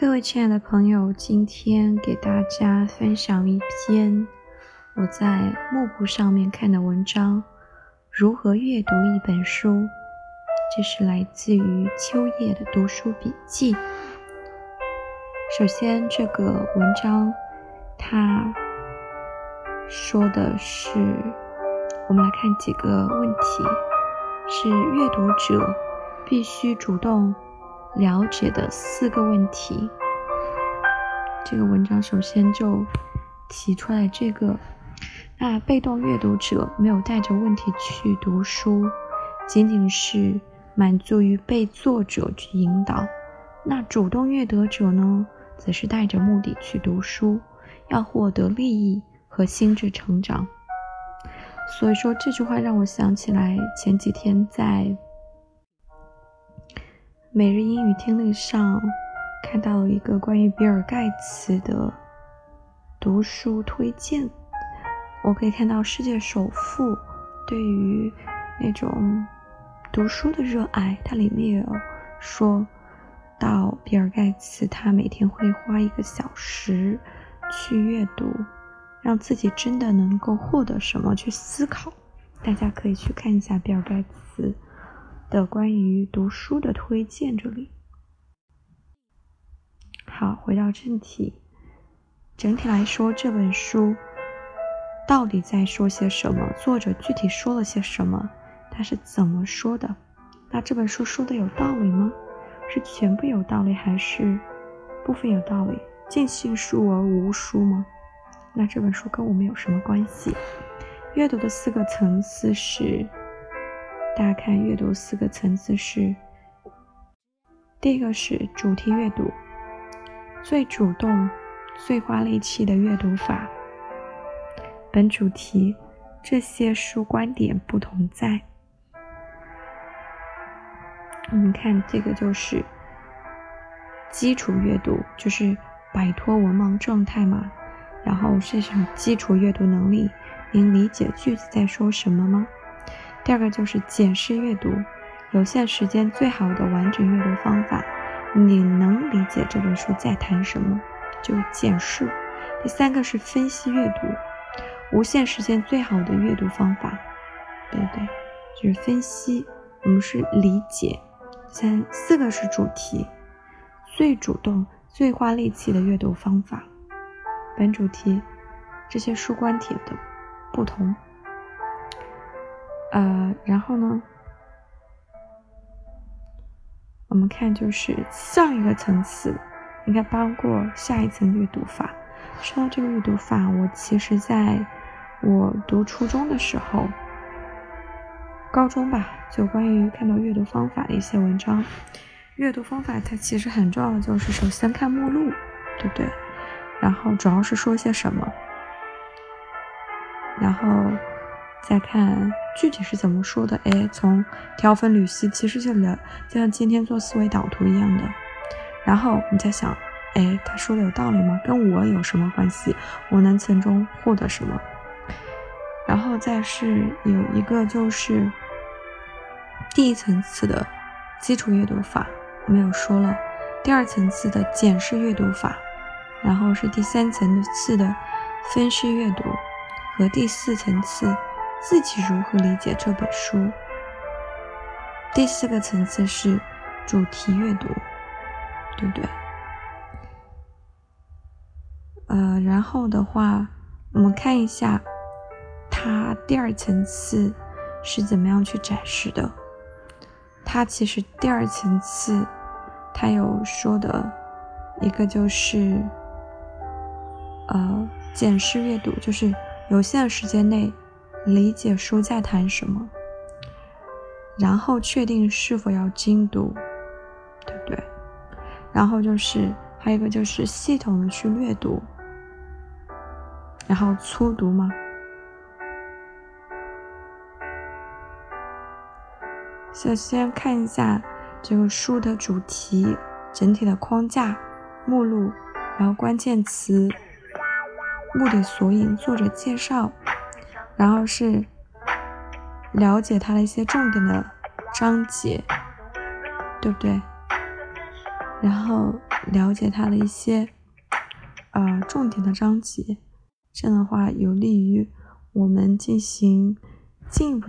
各位亲爱的朋友，今天给大家分享一篇我在幕布上面看的文章：如何阅读一本书。这是来自于秋叶的读书笔记。首先，这个文章它说的是，我们来看几个问题，是阅读者必须主动了解的四个问题。这个文章首先就提出来这个，那被动阅读者没有带着问题去读书，仅仅是满足于被作者去引导。那主动阅读者呢？则是带着目的去读书，要获得利益和心智成长。所以说这句话让我想起来前几天在每日英语听力上看到了一个关于比尔盖茨的读书推荐。我可以看到世界首富对于那种读书的热爱，它里面有说。到比尔盖茨，他每天会花一个小时去阅读，让自己真的能够获得什么去思考。大家可以去看一下比尔盖茨的关于读书的推荐。这里，好，回到正题。整体来说，这本书到底在说些什么？作者具体说了些什么？他是怎么说的？那这本书说的有道理吗？是全部有道理，还是部分有道理？尽信书而无书吗？那这本书跟我们有什么关系？阅读的四个层次是，大家看，阅读四个层次是：第一个是主题阅读，最主动、最花力气的阅读法。本主题，这些书观点不同在。我们看这个就是基础阅读，就是摆脱文盲状态嘛。然后是什么基础阅读能力？您理解句子在说什么吗？第二个就是检视阅读，有限时间最好的完整阅读方法。你能理解这本书在谈什么？就检视。第三个是分析阅读，无限时间最好的阅读方法，对不对？就是分析。我们是理解。三四个是主题，最主动、最花力气的阅读方法。本主题这些书观点的不同。呃，然后呢，我们看就是上一个层次，应该包括下一层阅读法。说到这个阅读法，我其实在我读初中的时候。高中吧，就关于看到阅读方法的一些文章。阅读方法它其实很重要的就是，首先看目录，对不对？然后主要是说些什么，然后再看具体是怎么说的。哎，从条分缕析，其实就了，就像今天做思维导图一样的。然后你在想，哎，他说的有道理吗？跟我有什么关系？我能从中获得什么？然后再是有一个就是第一层次的基础阅读法，没有说了。第二层次的检视阅读法，然后是第三层次的分析阅读，和第四层次自己如何理解这本书。第四个层次是主题阅读，对不对？呃，然后的话，我们看一下。它第二层次是怎么样去展示的？它其实第二层次，它有说的一个就是，呃，简式阅读，就是有限的时间内理解书在谈什么，然后确定是否要精读，对不对？然后就是还有一个就是系统的去阅读，然后粗读嘛？首先看一下这个书的主题、整体的框架、目录，然后关键词、目的索引、作者介绍，然后是了解它的一些重点的章节，对不对？然后了解它的一些呃重点的章节，这样的话有利于我们进行进一步